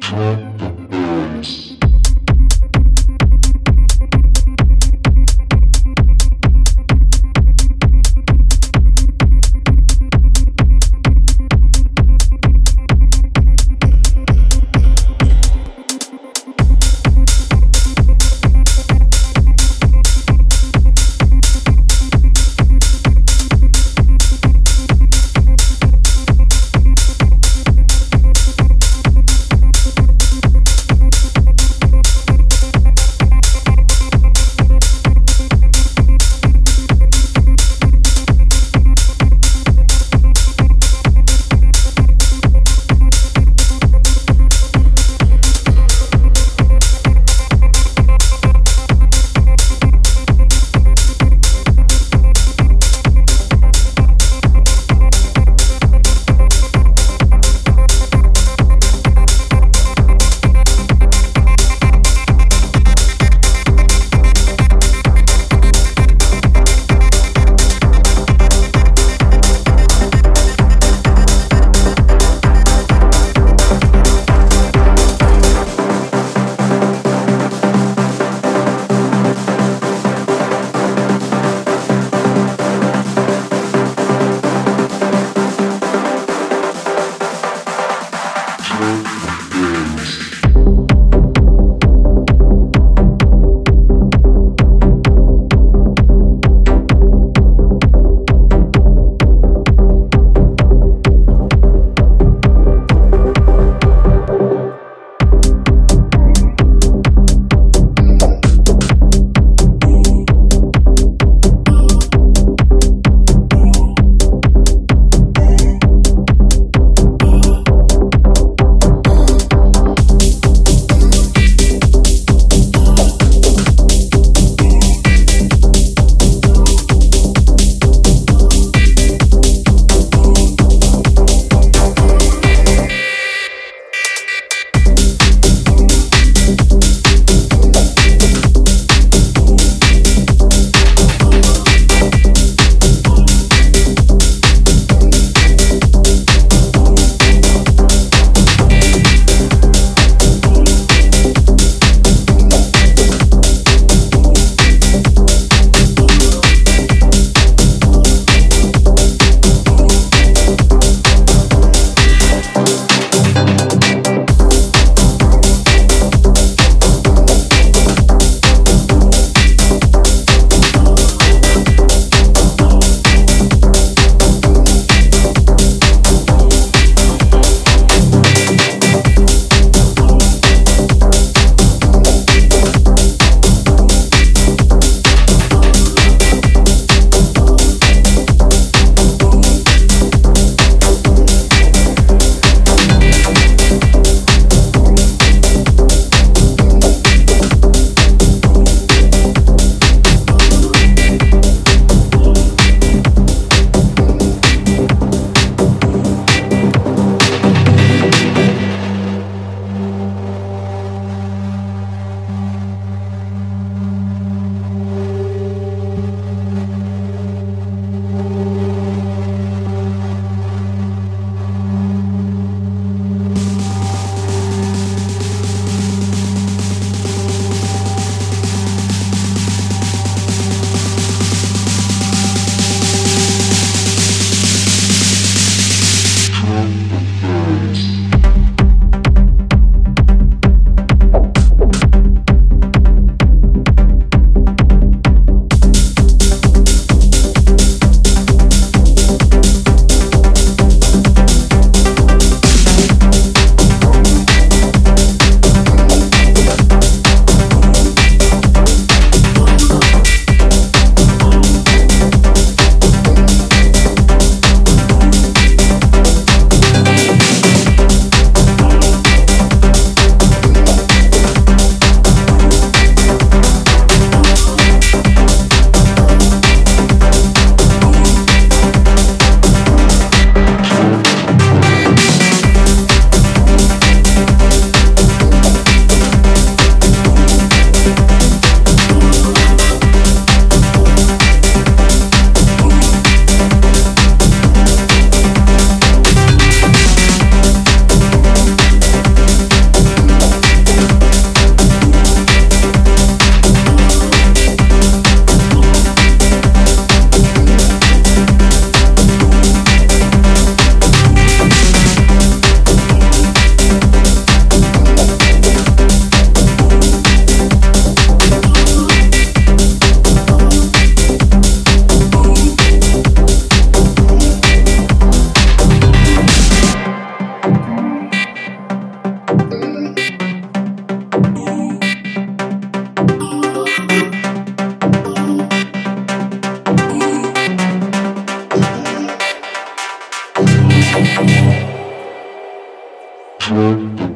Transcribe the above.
Drop the bass. Música